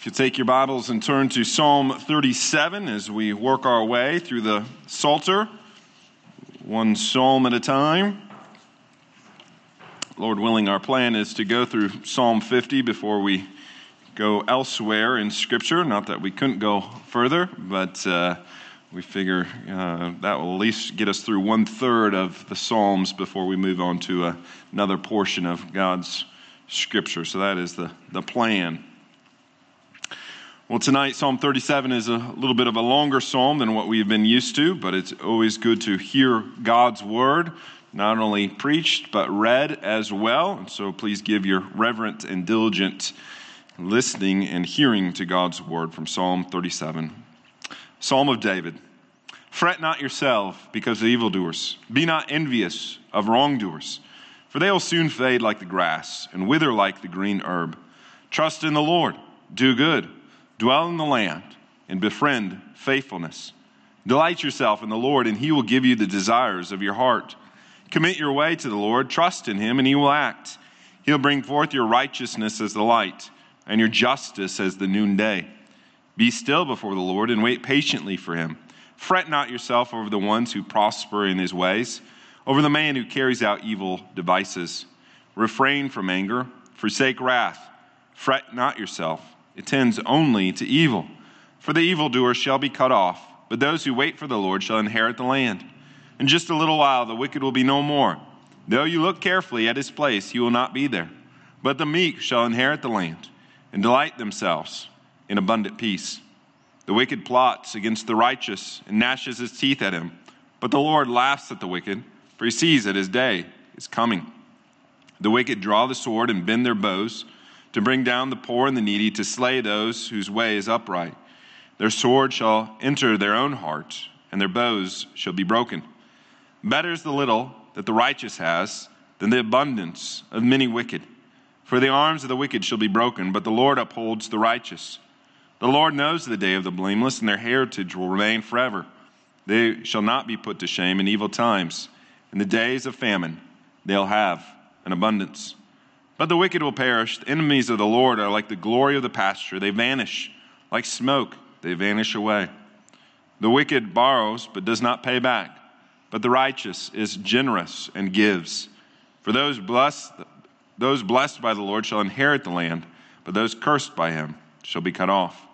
If you take your Bibles and turn to Psalm 37 as we work our way through the Psalter, one psalm at a time. Lord willing, our plan is to go through Psalm 50 before we go elsewhere in Scripture. Not that we couldn't go further, but uh, we figure uh, that will at least get us through one third of the Psalms before we move on to another portion of God's Scripture. So that is the, the plan. Well, tonight, Psalm 37 is a little bit of a longer psalm than what we've been used to, but it's always good to hear God's word, not only preached, but read as well. And so please give your reverent and diligent listening and hearing to God's word from Psalm 37. Psalm of David Fret not yourself because of evildoers, be not envious of wrongdoers, for they will soon fade like the grass and wither like the green herb. Trust in the Lord, do good Dwell in the land and befriend faithfulness. Delight yourself in the Lord, and he will give you the desires of your heart. Commit your way to the Lord, trust in him, and he will act. He'll bring forth your righteousness as the light, and your justice as the noonday. Be still before the Lord and wait patiently for him. Fret not yourself over the ones who prosper in his ways, over the man who carries out evil devices. Refrain from anger, forsake wrath. Fret not yourself it tends only to evil. For the evildoer shall be cut off, but those who wait for the Lord shall inherit the land. In just a little while, the wicked will be no more. Though you look carefully at his place, he will not be there. But the meek shall inherit the land and delight themselves in abundant peace. The wicked plots against the righteous and gnashes his teeth at him. But the Lord laughs at the wicked, for he sees that his day is coming. The wicked draw the sword and bend their bows to bring down the poor and the needy, to slay those whose way is upright. Their sword shall enter their own heart, and their bows shall be broken. Better is the little that the righteous has than the abundance of many wicked. For the arms of the wicked shall be broken, but the Lord upholds the righteous. The Lord knows the day of the blameless, and their heritage will remain forever. They shall not be put to shame in evil times. In the days of famine, they'll have an abundance. But the wicked will perish. The enemies of the Lord are like the glory of the pasture. They vanish like smoke, they vanish away. The wicked borrows, but does not pay back. But the righteous is generous and gives. For those blessed, those blessed by the Lord shall inherit the land, but those cursed by him shall be cut off.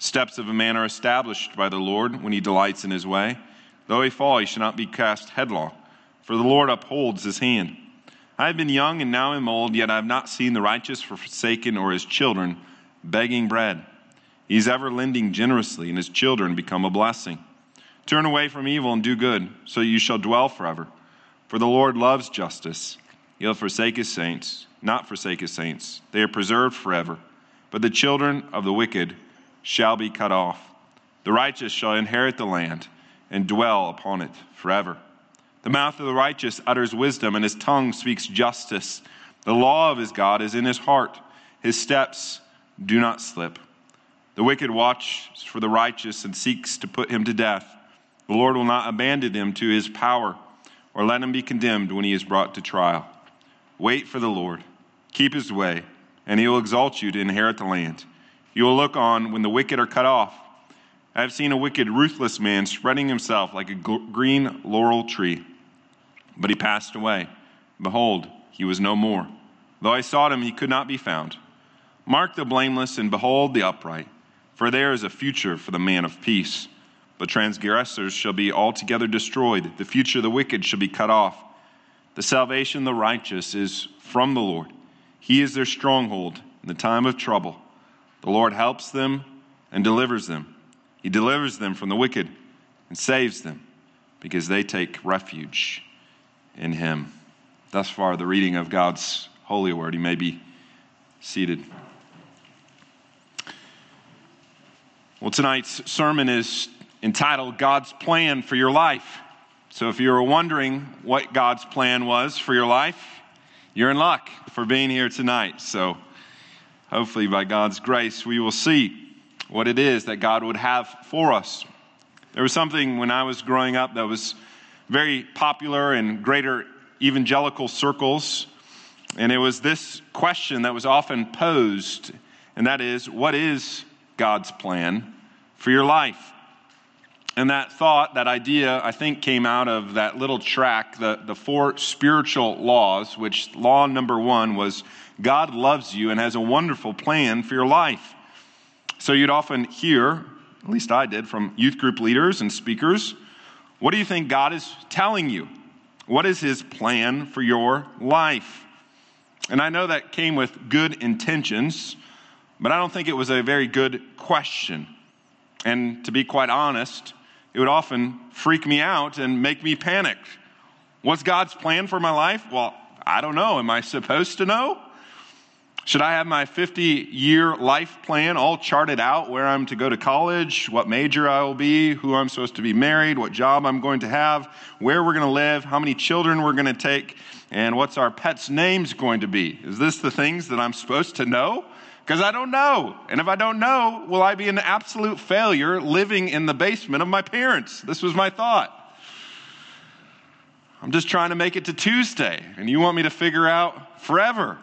Steps of a man are established by the Lord when he delights in his way. Though he fall, he shall not be cast headlong, for the Lord upholds his hand. I have been young and now am old, yet I have not seen the righteous forsaken or his children begging bread. He is ever lending generously, and his children become a blessing. Turn away from evil and do good, so you shall dwell forever. For the Lord loves justice. He'll forsake his saints, not forsake his saints. They are preserved forever. But the children of the wicked shall be cut off. The righteous shall inherit the land and dwell upon it forever. The mouth of the righteous utters wisdom, and his tongue speaks justice. The law of his God is in his heart. His steps do not slip. The wicked watches for the righteous and seeks to put him to death. The Lord will not abandon him to his power or let him be condemned when he is brought to trial. Wait for the Lord, keep his way, and he will exalt you to inherit the land. You will look on when the wicked are cut off. I have seen a wicked, ruthless man spreading himself like a green laurel tree. But he passed away. Behold, he was no more. Though I sought him, he could not be found. Mark the blameless and behold the upright, for there is a future for the man of peace. But transgressors shall be altogether destroyed. The future of the wicked shall be cut off. The salvation of the righteous is from the Lord. He is their stronghold in the time of trouble. The Lord helps them and delivers them. He delivers them from the wicked and saves them because they take refuge in him. Thus far, the reading of God's holy word. You may be seated. Well, tonight's sermon is entitled God's Plan for Your Life. So, if you were wondering what God's plan was for your life, you're in luck for being here tonight. So, hopefully, by God's grace, we will see what it is that God would have for us. There was something when I was growing up that was very popular in greater evangelical circles. And it was this question that was often posed and that is, what is God's plan for your life? And that thought, that idea, I think came out of that little track, the, the four spiritual laws, which law number one was God loves you and has a wonderful plan for your life. So you'd often hear, at least I did, from youth group leaders and speakers, what do you think God is telling you? What is his plan for your life? And I know that came with good intentions, but I don't think it was a very good question. And to be quite honest, it would often freak me out and make me panic. What's God's plan for my life? Well, I don't know. Am I supposed to know? Should I have my 50 year life plan all charted out where I'm to go to college, what major I will be, who I'm supposed to be married, what job I'm going to have, where we're going to live, how many children we're going to take, and what's our pet's names going to be? Is this the things that I'm supposed to know? Because I don't know. And if I don't know, will I be an absolute failure living in the basement of my parents? This was my thought. I'm just trying to make it to Tuesday, and you want me to figure out forever.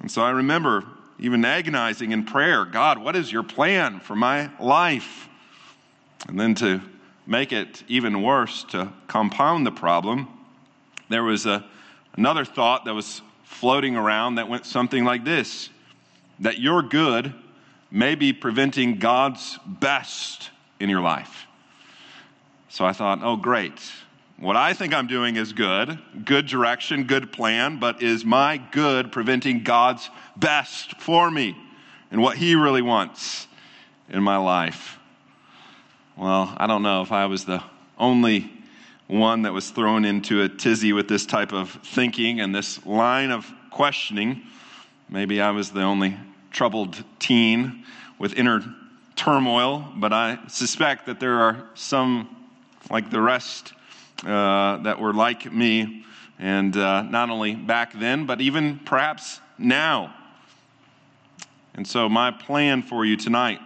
And so I remember even agonizing in prayer God, what is your plan for my life? And then to make it even worse, to compound the problem, there was a, another thought that was floating around that went something like this that your good may be preventing God's best in your life. So I thought, oh, great. What I think I'm doing is good, good direction, good plan, but is my good preventing God's best for me and what He really wants in my life? Well, I don't know if I was the only one that was thrown into a tizzy with this type of thinking and this line of questioning. Maybe I was the only troubled teen with inner turmoil, but I suspect that there are some, like the rest, uh, that were like me, and uh, not only back then, but even perhaps now. And so, my plan for you tonight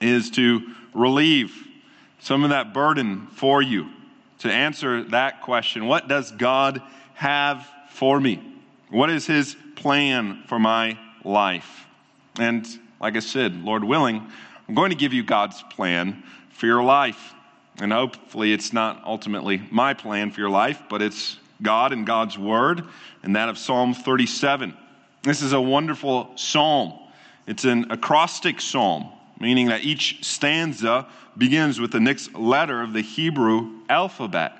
is to relieve some of that burden for you, to answer that question What does God have for me? What is His plan for my life. And like I said, Lord willing, I'm going to give you God's plan for your life. And hopefully, it's not ultimately my plan for your life, but it's God and God's word, and that of Psalm 37. This is a wonderful psalm. It's an acrostic psalm, meaning that each stanza begins with the next letter of the Hebrew alphabet.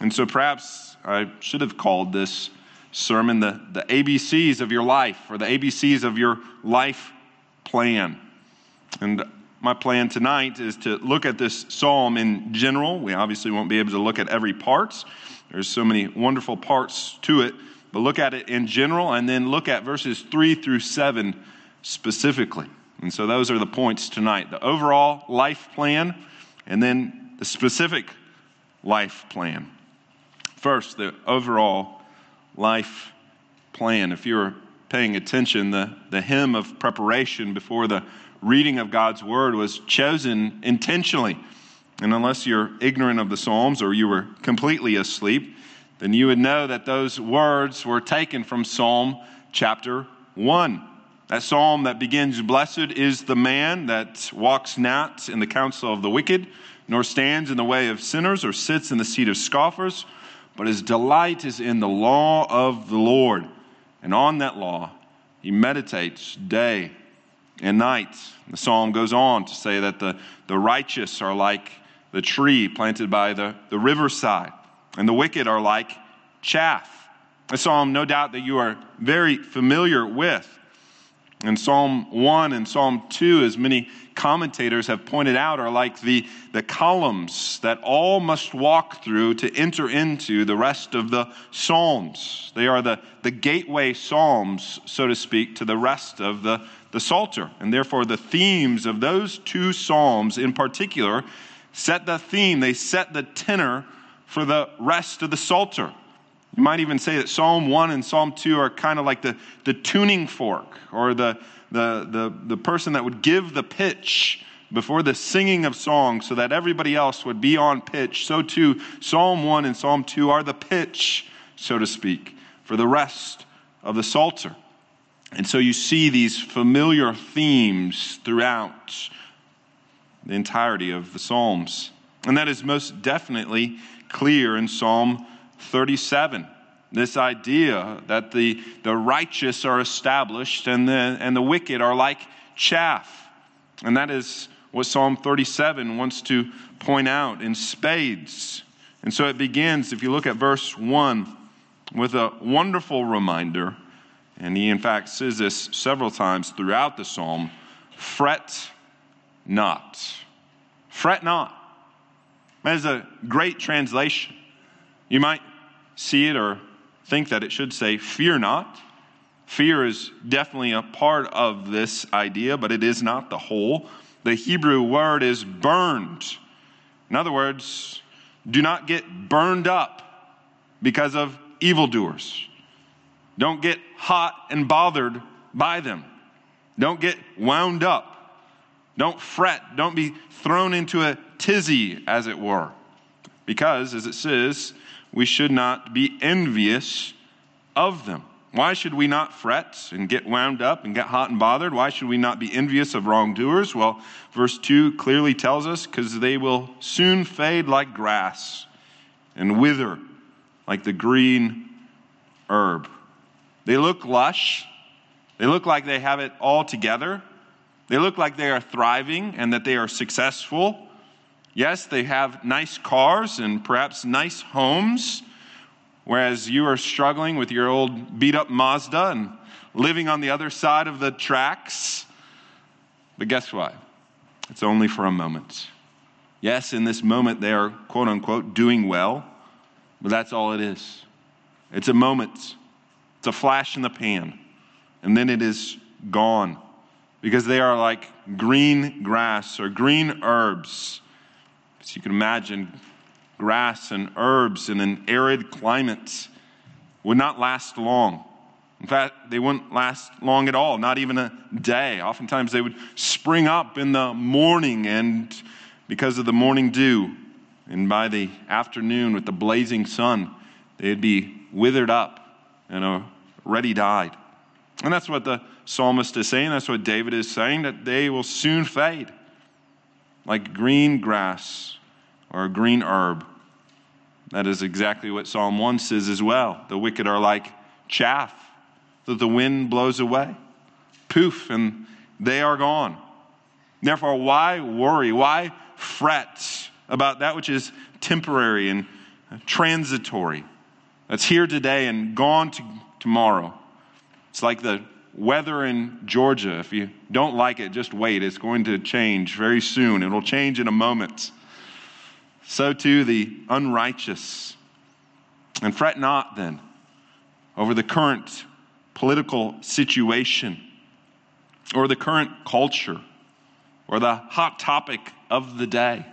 And so perhaps I should have called this sermon the, the ABCs of your life or the ABCs of your life plan. And my plan tonight is to look at this psalm in general. We obviously won't be able to look at every part. There's so many wonderful parts to it, but look at it in general and then look at verses 3 through 7 specifically. And so those are the points tonight the overall life plan and then the specific life plan. First, the overall life plan. If you're paying attention, the, the hymn of preparation before the reading of God's word was chosen intentionally. And unless you're ignorant of the Psalms or you were completely asleep, then you would know that those words were taken from Psalm chapter 1. That psalm that begins, Blessed is the man that walks not in the counsel of the wicked, nor stands in the way of sinners, or sits in the seat of scoffers but his delight is in the law of the Lord. And on that law, he meditates day and night. The psalm goes on to say that the, the righteous are like the tree planted by the, the riverside, and the wicked are like chaff. A psalm, no doubt, that you are very familiar with. And Psalm 1 and Psalm 2, as many commentators have pointed out, are like the, the columns that all must walk through to enter into the rest of the Psalms. They are the, the gateway Psalms, so to speak, to the rest of the, the Psalter. And therefore, the themes of those two Psalms in particular set the theme, they set the tenor for the rest of the Psalter. You might even say that Psalm 1 and Psalm 2 are kind of like the, the tuning fork or the, the, the, the person that would give the pitch before the singing of songs so that everybody else would be on pitch. So too, Psalm 1 and Psalm 2 are the pitch, so to speak, for the rest of the Psalter. And so you see these familiar themes throughout the entirety of the Psalms. And that is most definitely clear in Psalm 37. This idea that the, the righteous are established and the, and the wicked are like chaff. And that is what Psalm 37 wants to point out in spades. And so it begins, if you look at verse 1, with a wonderful reminder. And he, in fact, says this several times throughout the psalm fret not. Fret not. That is a great translation. You might see it or think that it should say, Fear not. Fear is definitely a part of this idea, but it is not the whole. The Hebrew word is burned. In other words, do not get burned up because of evildoers. Don't get hot and bothered by them. Don't get wound up. Don't fret. Don't be thrown into a tizzy, as it were. Because, as it says, we should not be envious of them. Why should we not fret and get wound up and get hot and bothered? Why should we not be envious of wrongdoers? Well, verse 2 clearly tells us because they will soon fade like grass and wither like the green herb. They look lush, they look like they have it all together, they look like they are thriving and that they are successful. Yes, they have nice cars and perhaps nice homes, whereas you are struggling with your old beat up Mazda and living on the other side of the tracks. But guess what? It's only for a moment. Yes, in this moment they are quote unquote doing well, but that's all it is. It's a moment, it's a flash in the pan, and then it is gone because they are like green grass or green herbs as you can imagine, grass and herbs in an arid climate would not last long. In fact, they wouldn't last long at all, not even a day. Oftentimes they would spring up in the morning and because of the morning dew, and by the afternoon with the blazing sun, they'd be withered up and already died. And that's what the psalmist is saying. That's what David is saying, that they will soon fade like green grass or a green herb. That is exactly what Psalm 1 says as well. The wicked are like chaff that the wind blows away. Poof, and they are gone. Therefore, why worry? Why fret about that which is temporary and transitory? That's here today and gone to tomorrow. It's like the weather in Georgia. If you don't like it, just wait. It's going to change very soon. It'll change in a moment. So too the unrighteous. And fret not then over the current political situation or the current culture or the hot topic of the day.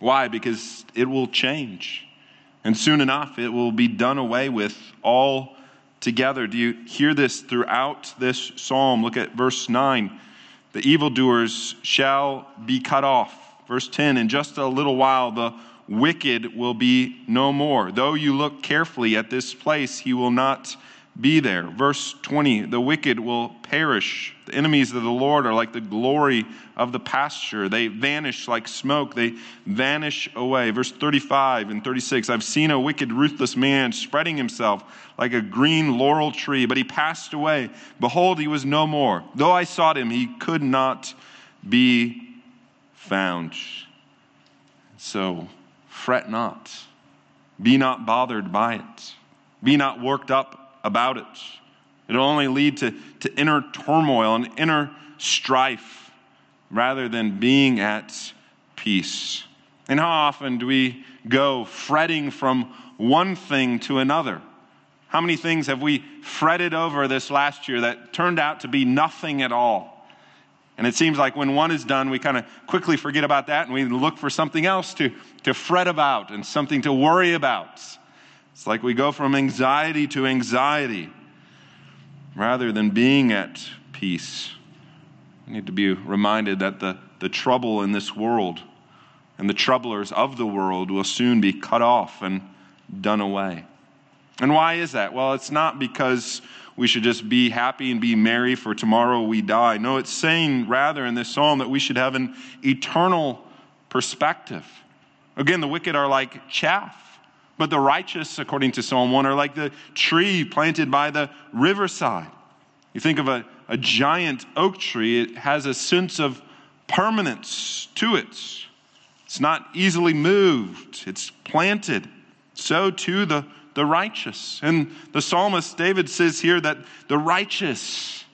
Why? Because it will change. And soon enough, it will be done away with all together. Do you hear this throughout this psalm? Look at verse 9. The evildoers shall be cut off. Verse 10 In just a little while, the wicked will be no more. Though you look carefully at this place, he will not be there. Verse 20 The wicked will perish. The enemies of the Lord are like the glory of the pasture. They vanish like smoke, they vanish away. Verse 35 and 36 I've seen a wicked, ruthless man spreading himself like a green laurel tree, but he passed away. Behold, he was no more. Though I sought him, he could not be found. So, fret not. Be not bothered by it. Be not worked up about it. It'll only lead to, to inner turmoil and inner strife rather than being at peace. And how often do we go fretting from one thing to another? How many things have we fretted over this last year that turned out to be nothing at all? And it seems like when one is done, we kind of quickly forget about that and we look for something else to, to fret about and something to worry about. It's like we go from anxiety to anxiety rather than being at peace. We need to be reminded that the, the trouble in this world and the troublers of the world will soon be cut off and done away. And why is that? Well, it's not because we should just be happy and be merry for tomorrow we die. No, it's saying rather in this psalm that we should have an eternal perspective. Again, the wicked are like chaff. But the righteous, according to Psalm 1, are like the tree planted by the riverside. You think of a, a giant oak tree, it has a sense of permanence to it. It's not easily moved, it's planted. So too the, the righteous. And the psalmist David says here that the righteous,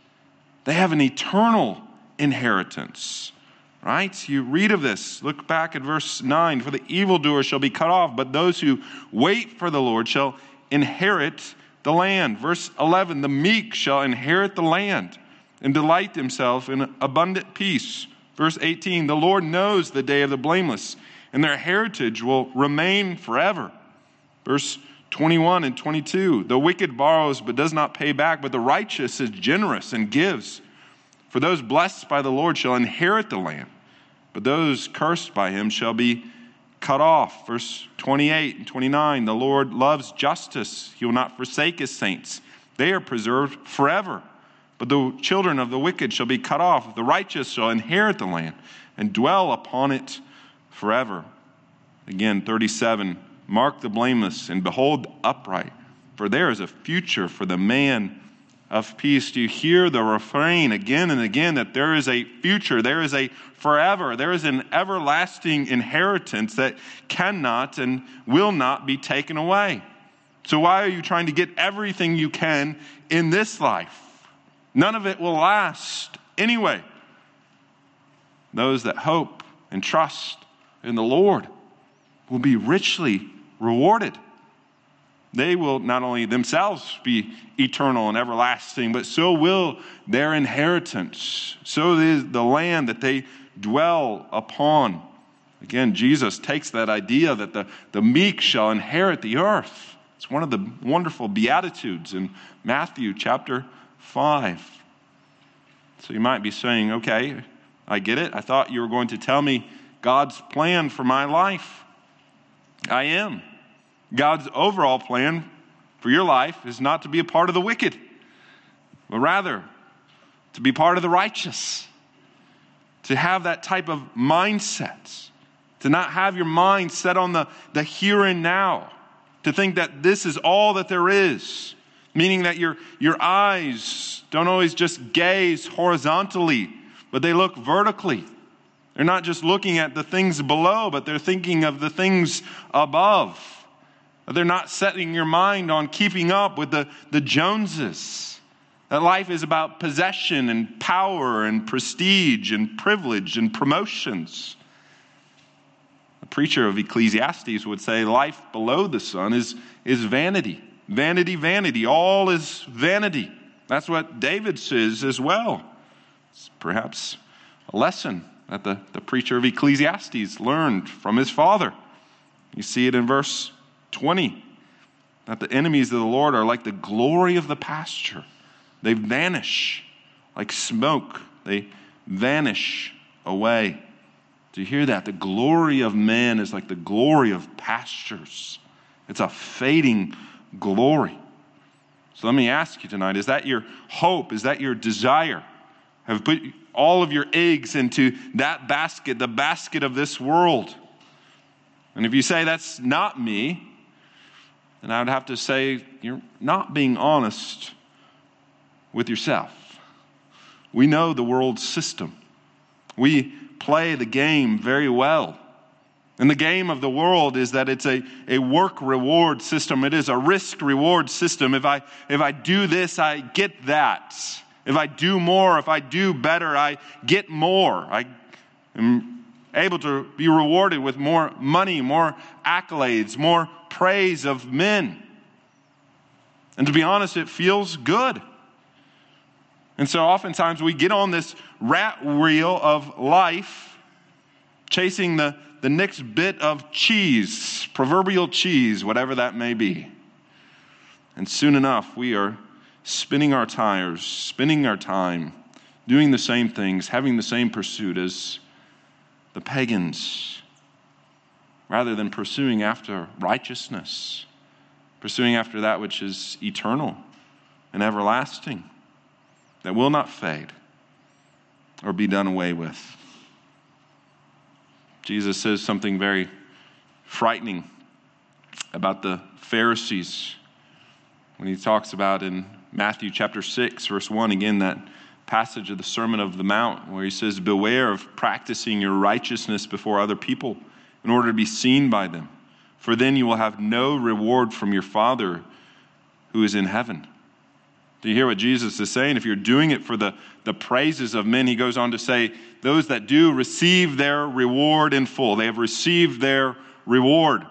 they have an eternal inheritance right? You read of this. Look back at verse 9. For the evildoer shall be cut off, but those who wait for the Lord shall inherit the land. Verse 11 The meek shall inherit the land and delight themselves in abundant peace. Verse 18 The Lord knows the day of the blameless, and their heritage will remain forever. Verse 21 and 22 The wicked borrows but does not pay back, but the righteous is generous and gives. For those blessed by the Lord shall inherit the land, but those cursed by him shall be cut off. Verse 28 and 29 The Lord loves justice, he will not forsake his saints. They are preserved forever. But the children of the wicked shall be cut off. The righteous shall inherit the land and dwell upon it forever. Again, 37 Mark the blameless and behold upright, for there is a future for the man of peace. Do you hear the refrain again and again that there is a future, there is a forever, there is an everlasting inheritance that cannot and will not be taken away? So, why are you trying to get everything you can in this life? None of it will last anyway. Those that hope and trust in the Lord will be richly rewarded they will not only themselves be eternal and everlasting, but so will their inheritance. So is the land that they dwell upon. Again, Jesus takes that idea that the, the meek shall inherit the earth. It's one of the wonderful Beatitudes in Matthew chapter 5. So you might be saying, okay, I get it. I thought you were going to tell me God's plan for my life. I am. God's overall plan for your life is not to be a part of the wicked, but rather to be part of the righteous, to have that type of mindset, to not have your mind set on the, the here and now, to think that this is all that there is, meaning that your, your eyes don't always just gaze horizontally, but they look vertically. They're not just looking at the things below, but they're thinking of the things above. They're not setting your mind on keeping up with the, the Joneses. That life is about possession and power and prestige and privilege and promotions. A preacher of Ecclesiastes would say life below the sun is, is vanity. Vanity, vanity. All is vanity. That's what David says as well. It's perhaps a lesson that the, the preacher of Ecclesiastes learned from his father. You see it in verse 20. That the enemies of the Lord are like the glory of the pasture. They vanish like smoke, they vanish away. Do you hear that? The glory of man is like the glory of pastures, it's a fading glory. So let me ask you tonight is that your hope? Is that your desire? Have put all of your eggs into that basket, the basket of this world? And if you say that's not me, then I would have to say you're not being honest with yourself. We know the world system. We play the game very well. And the game of the world is that it's a, a work reward system. It is a risk reward system. If I, if I do this, I get that. If I do more, if I do better, I get more. I am able to be rewarded with more money, more accolades, more praise of men. And to be honest, it feels good. And so oftentimes we get on this rat wheel of life, chasing the, the next bit of cheese, proverbial cheese, whatever that may be. And soon enough, we are spinning our tires, spinning our time, doing the same things, having the same pursuit as the pagans rather than pursuing after righteousness, pursuing after that which is eternal, and everlasting that will not fade or be done away with. Jesus says something very frightening about the Pharisees when he talks about in Matthew chapter 6, verse 1, again, that passage of the Sermon of the Mount, where he says, Beware of practicing your righteousness before other people in order to be seen by them, for then you will have no reward from your Father who is in heaven. Do you hear what Jesus is saying? If you're doing it for the, the praises of men, he goes on to say, Those that do receive their reward in full. They have received their reward.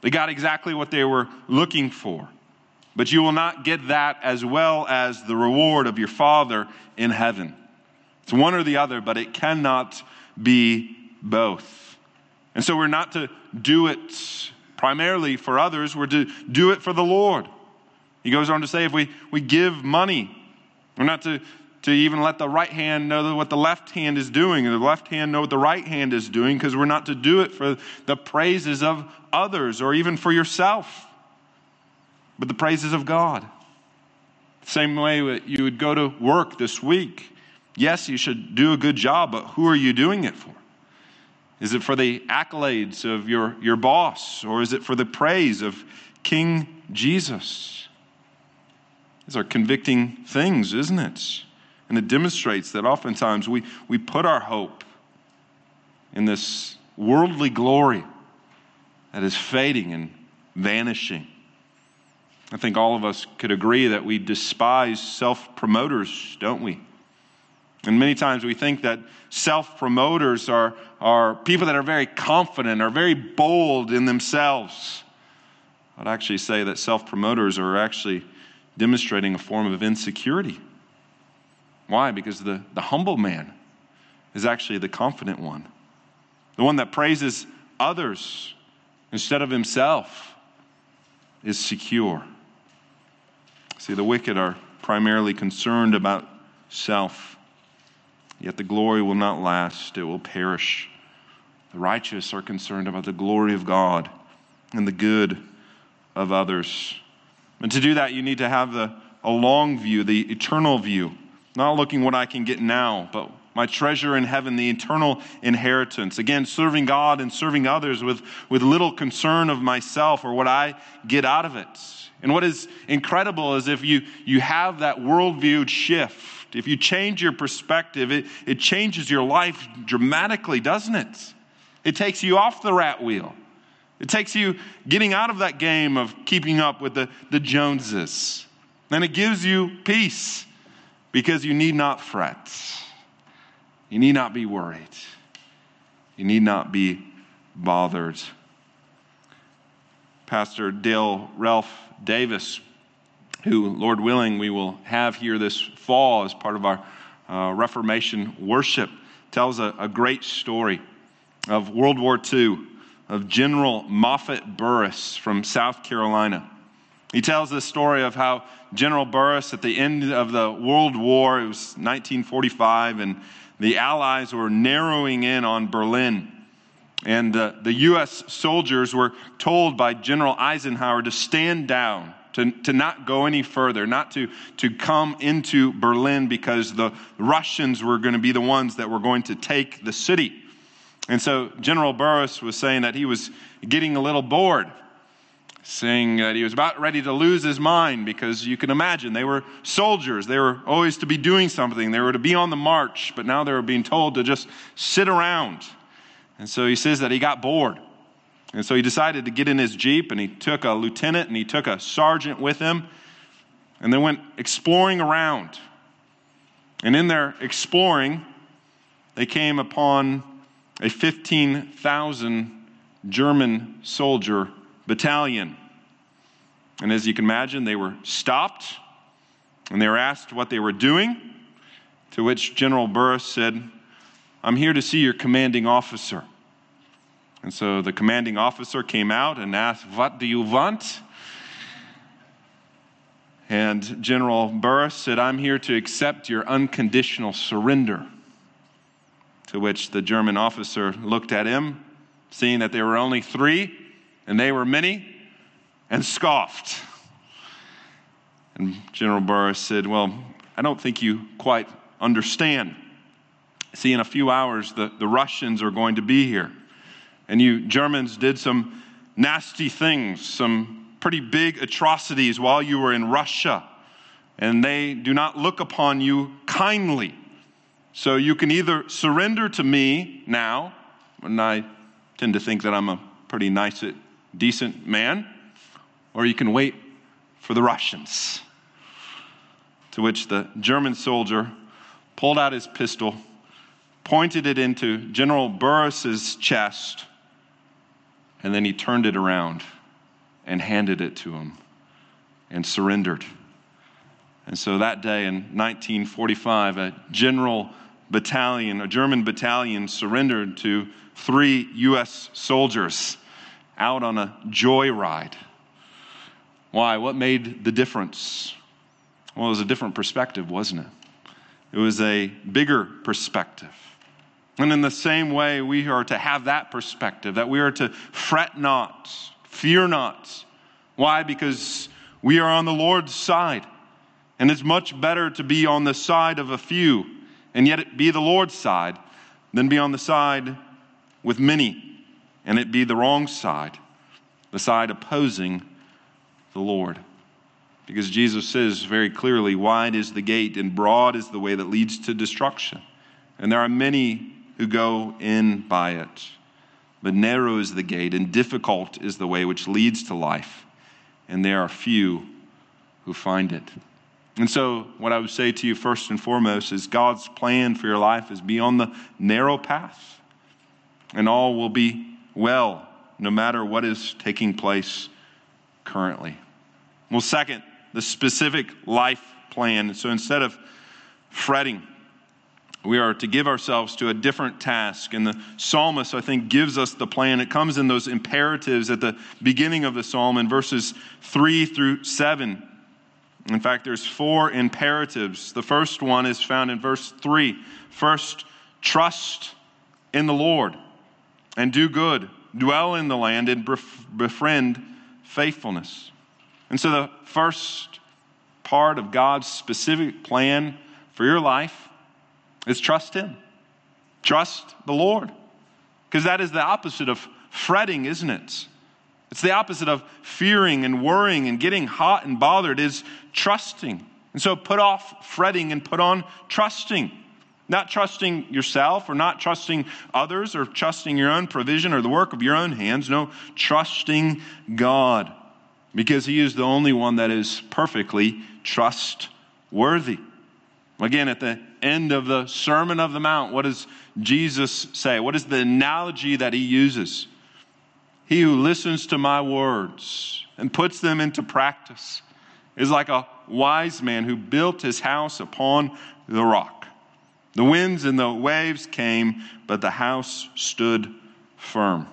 They got exactly what they were looking for. But you will not get that as well as the reward of your Father in heaven. It's one or the other, but it cannot be both. And so we're not to do it primarily for others, we're to do it for the Lord. He goes on to say if we, we give money, we're not to, to even let the right hand know what the left hand is doing, and the left hand know what the right hand is doing, because we're not to do it for the praises of others or even for yourself but the praises of God. Same way you would go to work this week. Yes, you should do a good job, but who are you doing it for? Is it for the accolades of your, your boss, or is it for the praise of King Jesus? These are convicting things, isn't it? And it demonstrates that oftentimes we, we put our hope in this worldly glory that is fading and vanishing. I think all of us could agree that we despise self promoters, don't we? And many times we think that self promoters are, are people that are very confident, are very bold in themselves. I'd actually say that self promoters are actually demonstrating a form of insecurity. Why? Because the, the humble man is actually the confident one, the one that praises others instead of himself is secure. See, the wicked are primarily concerned about self, yet the glory will not last, it will perish. The righteous are concerned about the glory of God and the good of others. And to do that, you need to have the, a long view, the eternal view, not looking what I can get now, but my treasure in heaven, the eternal inheritance. Again, serving God and serving others with, with little concern of myself or what I get out of it. And what is incredible is if you, you have that worldview shift, if you change your perspective, it, it changes your life dramatically, doesn't it? It takes you off the rat wheel. It takes you getting out of that game of keeping up with the, the Joneses. And it gives you peace because you need not fret. You need not be worried. You need not be bothered. Pastor Dale Ralph Davis, who, Lord willing, we will have here this fall as part of our uh, Reformation worship, tells a, a great story of World War II, of General Moffatt Burriss from South Carolina. He tells this story of how General Burriss, at the end of the World War, it was 1945, and the Allies were narrowing in on Berlin. And uh, the U.S. soldiers were told by General Eisenhower to stand down, to, to not go any further, not to, to come into Berlin because the Russians were going to be the ones that were going to take the city. And so General Burriss was saying that he was getting a little bored, saying that he was about ready to lose his mind because you can imagine they were soldiers. They were always to be doing something, they were to be on the march, but now they were being told to just sit around and so he says that he got bored. And so he decided to get in his Jeep and he took a lieutenant and he took a sergeant with him and they went exploring around. And in their exploring, they came upon a 15,000 German soldier battalion. And as you can imagine, they were stopped and they were asked what they were doing, to which General Burriss said, I'm here to see your commanding officer. And so the commanding officer came out and asked, What do you want? And General Burriss said, I'm here to accept your unconditional surrender. To which the German officer looked at him, seeing that there were only three and they were many, and scoffed. And General Burriss said, Well, I don't think you quite understand. See, in a few hours, the, the Russians are going to be here. And you Germans did some nasty things, some pretty big atrocities while you were in Russia. And they do not look upon you kindly. So you can either surrender to me now, and I tend to think that I'm a pretty nice, decent man, or you can wait for the Russians. To which the German soldier pulled out his pistol, pointed it into General Burriss's chest, and then he turned it around and handed it to him and surrendered. And so that day in 1945, a general battalion, a German battalion, surrendered to three U.S. soldiers out on a joyride. Why? What made the difference? Well, it was a different perspective, wasn't it? It was a bigger perspective. And in the same way, we are to have that perspective that we are to fret not, fear not. Why? Because we are on the Lord's side. And it's much better to be on the side of a few and yet it be the Lord's side than be on the side with many and it be the wrong side, the side opposing the Lord. Because Jesus says very clearly, wide is the gate and broad is the way that leads to destruction. And there are many who go in by it. But narrow is the gate and difficult is the way which leads to life. And there are few who find it. And so, what I would say to you first and foremost is God's plan for your life is be on the narrow path, and all will be well, no matter what is taking place currently. Well, second, the specific life plan. So instead of fretting, we are to give ourselves to a different task. And the psalmist, I think, gives us the plan. It comes in those imperatives at the beginning of the psalm in verses 3 through 7. In fact, there's four imperatives. The first one is found in verse 3. First, trust in the Lord and do good, dwell in the land and befriend faithfulness. And so, the first part of God's specific plan for your life is trust Him. Trust the Lord. Because that is the opposite of fretting, isn't it? It's the opposite of fearing and worrying and getting hot and bothered is trusting. And so put off fretting and put on trusting. Not trusting yourself or not trusting others or trusting your own provision or the work of your own hands. No, trusting God because He is the only one that is perfectly trustworthy. Again, at the end of the Sermon of the Mount, what does Jesus say? What is the analogy that He uses? He who listens to my words and puts them into practice is like a wise man who built his house upon the rock. The winds and the waves came, but the house stood firm.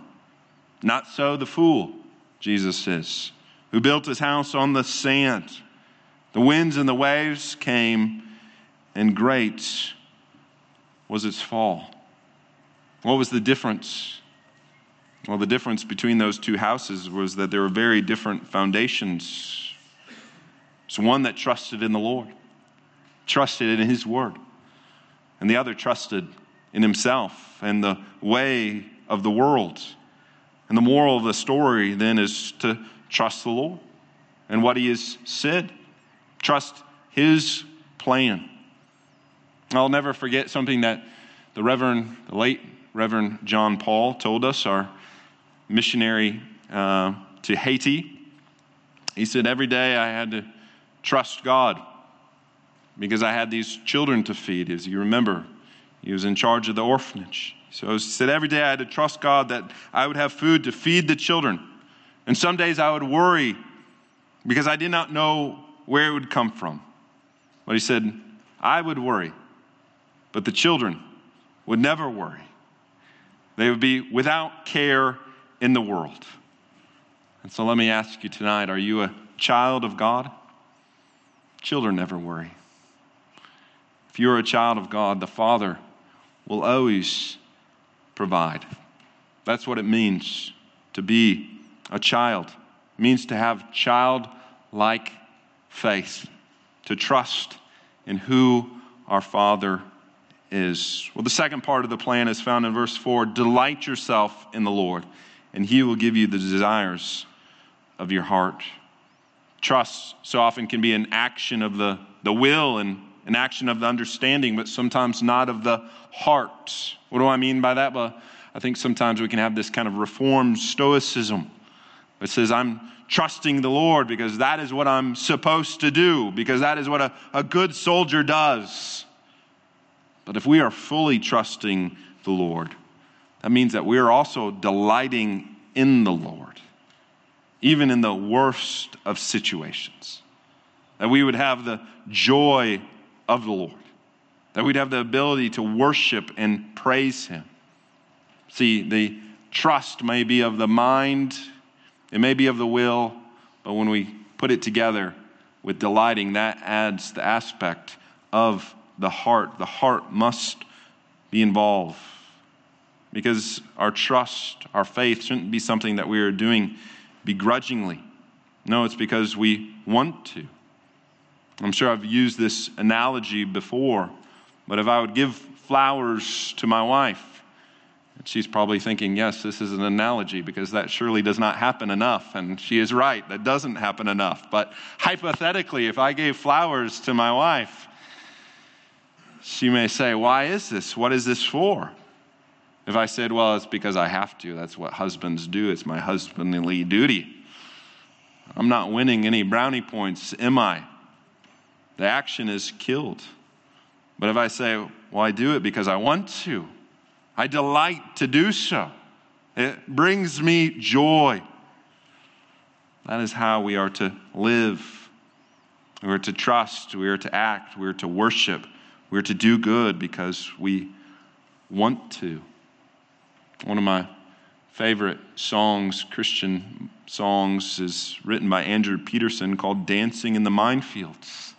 Not so the fool, Jesus says, who built his house on the sand. The winds and the waves came, and great was its fall. What was the difference? Well, the difference between those two houses was that there were very different foundations. It's one that trusted in the Lord, trusted in His word, and the other trusted in himself and the way of the world. And the moral of the story then is to trust the Lord and what He has said, trust His plan. I'll never forget something that the Reverend, the late Reverend John Paul told us, our missionary uh, to Haiti. He said, Every day I had to trust God because I had these children to feed. As you remember, he was in charge of the orphanage. So he said, Every day I had to trust God that I would have food to feed the children. And some days I would worry because I did not know where it would come from. But he said, I would worry, but the children would never worry. They would be without care in the world. And so let me ask you tonight are you a child of God? Children never worry. If you're a child of God, the Father will always provide. That's what it means to be a child. It means to have childlike faith. to trust in who our Father is. Well, the second part of the plan is found in verse 4 Delight yourself in the Lord, and he will give you the desires of your heart. Trust so often can be an action of the, the will and an action of the understanding, but sometimes not of the heart. What do I mean by that? Well, I think sometimes we can have this kind of reformed stoicism. It says, I'm trusting the Lord because that is what I'm supposed to do, because that is what a, a good soldier does. But if we are fully trusting the Lord, that means that we are also delighting in the Lord, even in the worst of situations. That we would have the joy of the Lord, that we'd have the ability to worship and praise Him. See, the trust may be of the mind, it may be of the will, but when we put it together with delighting, that adds the aspect of the heart. The heart must be involved because our trust, our faith shouldn't be something that we are doing begrudgingly. No, it's because we want to. I'm sure I've used this analogy before, but if I would give flowers to my wife, she's probably thinking, yes, this is an analogy because that surely does not happen enough. And she is right, that doesn't happen enough. But hypothetically, if I gave flowers to my wife, she may say, Why is this? What is this for? If I said, Well, it's because I have to, that's what husbands do, it's my husbandly duty. I'm not winning any brownie points, am I? the action is killed. But if I say, well, I do it because I want to, I delight to do so, it brings me joy. That is how we are to live. We are to trust, we are to act, we are to worship, we are to do good because we want to. One of my favorite songs, Christian songs, is written by Andrew Peterson called Dancing in the Minefields.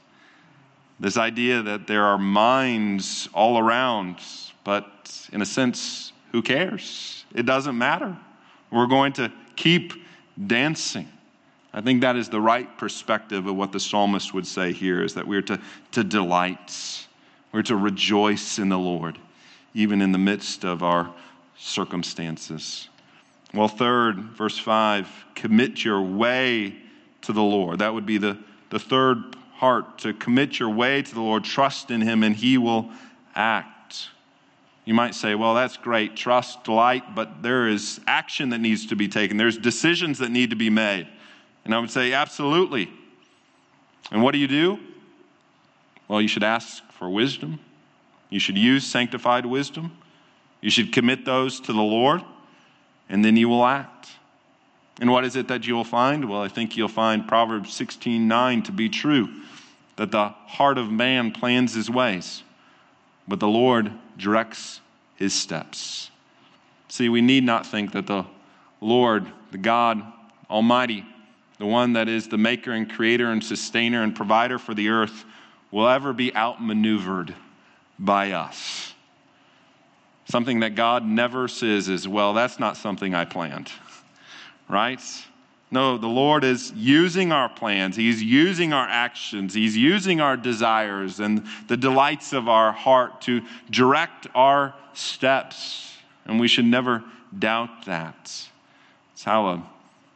This idea that there are mines all around, but in a sense, who cares? It doesn't matter. We're going to keep dancing. I think that is the right perspective of what the psalmist would say here is that we're to, to delight, we're to rejoice in the Lord, even in the midst of our circumstances. Well, third, verse 5, commit your way to the Lord. That would be the, the third heart to commit your way to the Lord, trust in Him, and He will act. You might say, well, that's great, trust, delight, but there is action that needs to be taken. There's decisions that need to be made. And I would say, absolutely. And what do you do? Well, you should ask for wisdom. You should use sanctified wisdom. You should commit those to the Lord, and then you will act. And what is it that you'll find? Well, I think you'll find Proverbs 16 9 to be true that the heart of man plans his ways, but the Lord directs his steps. See, we need not think that the Lord, the God Almighty, the one that is the maker and creator and sustainer and provider for the earth, will ever be outmaneuvered by us. Something that God never says is, well, that's not something I planned, right? No, the Lord is using our plans. He's using our actions. He's using our desires and the delights of our heart to direct our steps. And we should never doubt that. It's how a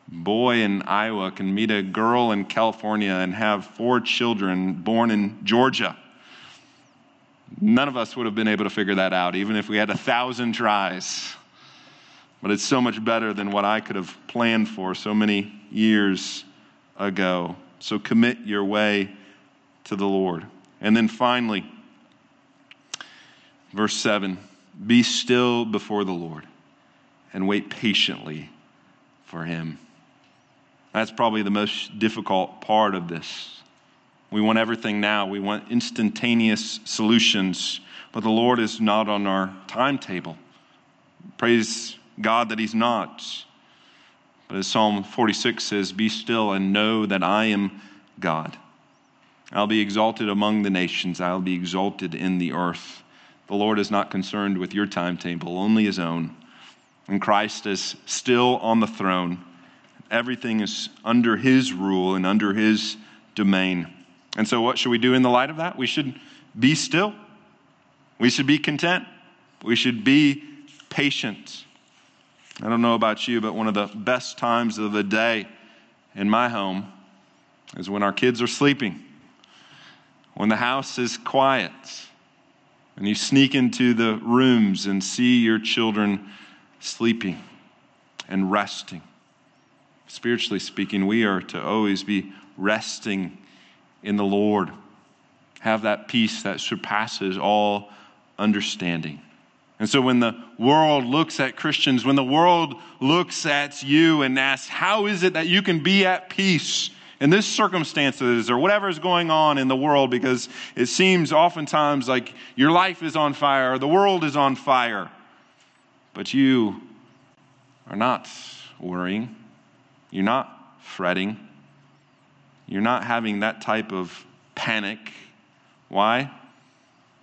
boy in Iowa can meet a girl in California and have four children born in Georgia. None of us would have been able to figure that out, even if we had a thousand tries but it's so much better than what I could have planned for so many years ago. So commit your way to the Lord. And then finally, verse 7 be still before the Lord and wait patiently for him. That's probably the most difficult part of this. We want everything now, we want instantaneous solutions, but the Lord is not on our timetable. Praise God that He's not. But as Psalm 46 says, Be still and know that I am God. I'll be exalted among the nations, I'll be exalted in the earth. The Lord is not concerned with your timetable, only His own. And Christ is still on the throne. Everything is under His rule and under His domain. And so, what should we do in the light of that? We should be still. We should be content. We should be patient. I don't know about you, but one of the best times of the day in my home is when our kids are sleeping, when the house is quiet, and you sneak into the rooms and see your children sleeping and resting. Spiritually speaking, we are to always be resting in the Lord. Have that peace that surpasses all understanding. And so when the world looks at Christians, when the world looks at you and asks, How is it that you can be at peace in this circumstances or whatever is going on in the world? Because it seems oftentimes like your life is on fire the world is on fire. But you are not worrying, you're not fretting, you're not having that type of panic. Why?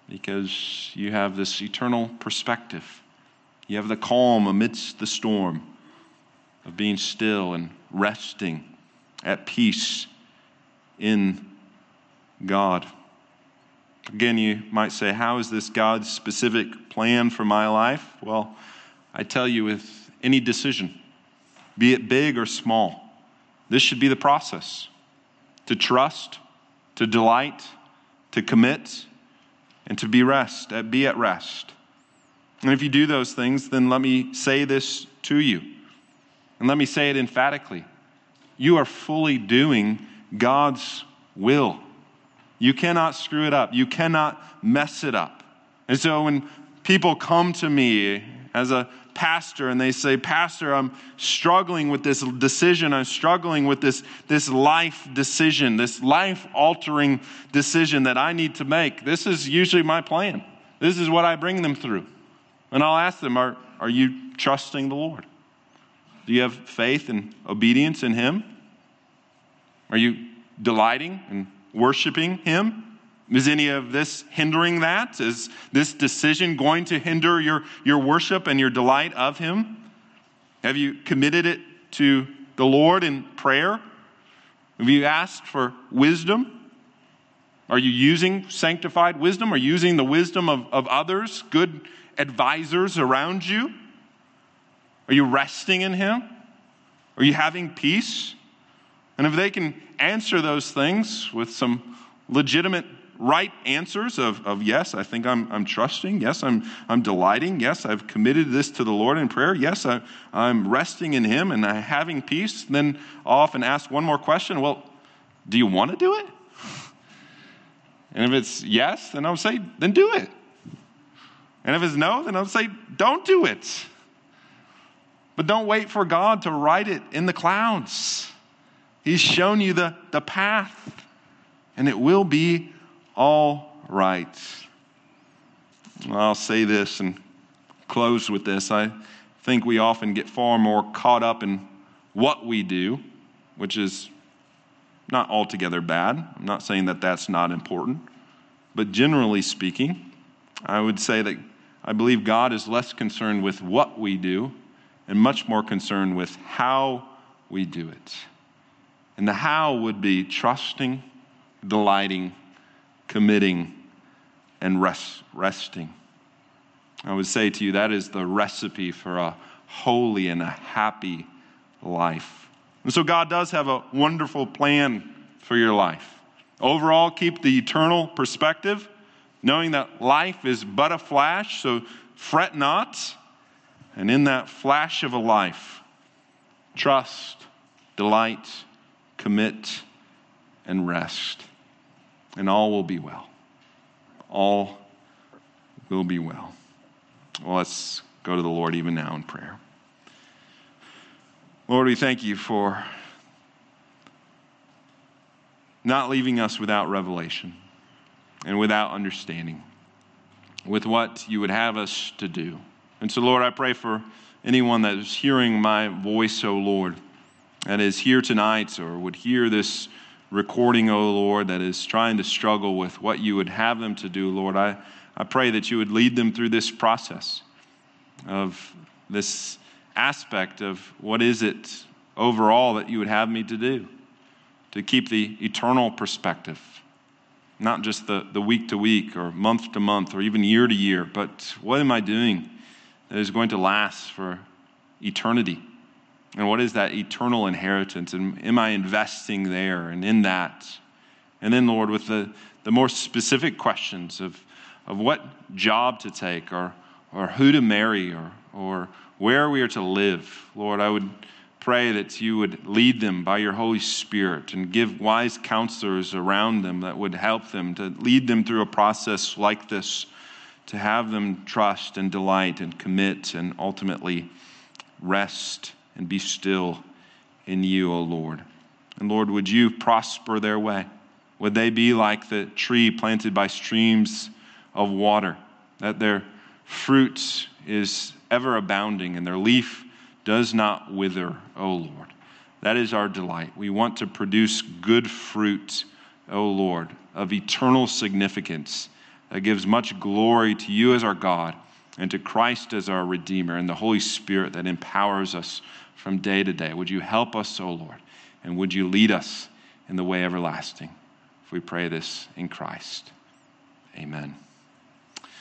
Because you have this eternal perspective. You have the calm amidst the storm of being still and resting at peace in God. Again, you might say, How is this God's specific plan for my life? Well, I tell you, with any decision, be it big or small, this should be the process to trust, to delight, to commit, and to be rest, be at rest. And if you do those things, then let me say this to you. And let me say it emphatically. You are fully doing God's will. You cannot screw it up. You cannot mess it up. And so when people come to me as a pastor and they say, Pastor, I'm struggling with this decision. I'm struggling with this, this life decision, this life altering decision that I need to make. This is usually my plan. This is what I bring them through. And I'll ask them, Are, are you trusting the Lord? Do you have faith and obedience in Him? Are you delighting and worshiping Him? Is any of this hindering that? Is this decision going to hinder your, your worship and your delight of Him? Have you committed it to the Lord in prayer? Have you asked for wisdom? Are you using sanctified wisdom? Are you using the wisdom of, of others, good advisors around you? Are you resting in Him? Are you having peace? And if they can answer those things with some legitimate right answers of, of yes, I think I'm, I'm trusting. Yes, I'm, I'm delighting. Yes, I've committed this to the Lord in prayer. Yes, I, I'm resting in Him and I'm having peace. Then I'll often ask one more question Well, do you want to do it? And if it's yes, then I'll say, then do it. And if it's no, then I'll say, don't do it. But don't wait for God to write it in the clouds. He's shown you the, the path, and it will be all right. I'll say this and close with this. I think we often get far more caught up in what we do, which is not altogether bad. I'm not saying that that's not important. But generally speaking, I would say that I believe God is less concerned with what we do and much more concerned with how we do it. And the how would be trusting, delighting, committing, and rest, resting. I would say to you that is the recipe for a holy and a happy life. And so God does have a wonderful plan for your life. Overall, keep the eternal perspective, knowing that life is but a flash, so fret not. And in that flash of a life, trust, delight, commit, and rest and all will be well. All will be well. Well, let's go to the Lord even now in prayer. Lord, we thank you for not leaving us without revelation and without understanding with what you would have us to do. And so, Lord, I pray for anyone that is hearing my voice, O oh Lord, that is here tonight or would hear this recording, O oh Lord, that is trying to struggle with what you would have them to do, Lord, I, I pray that you would lead them through this process of this aspect of what is it overall that you would have me to do, to keep the eternal perspective, not just the, the week to week or month to month or even year to year, but what am I doing that is going to last for eternity? And what is that eternal inheritance? And am I investing there and in that? And then, Lord, with the, the more specific questions of, of what job to take or, or who to marry or, or where we are to live, Lord, I would pray that you would lead them by your Holy Spirit and give wise counselors around them that would help them to lead them through a process like this, to have them trust and delight and commit and ultimately rest and be still in you, O Lord. And Lord, would you prosper their way? Would they be like the tree planted by streams of water, that their fruit is ever abounding and their leaf does not wither, O Lord. That is our delight. We want to produce good fruit, O Lord, of eternal significance that gives much glory to you as our God and to Christ as our Redeemer and the Holy Spirit that empowers us from day to day. Would you help us, O Lord, and would you lead us in the way everlasting? If we pray this in Christ, amen.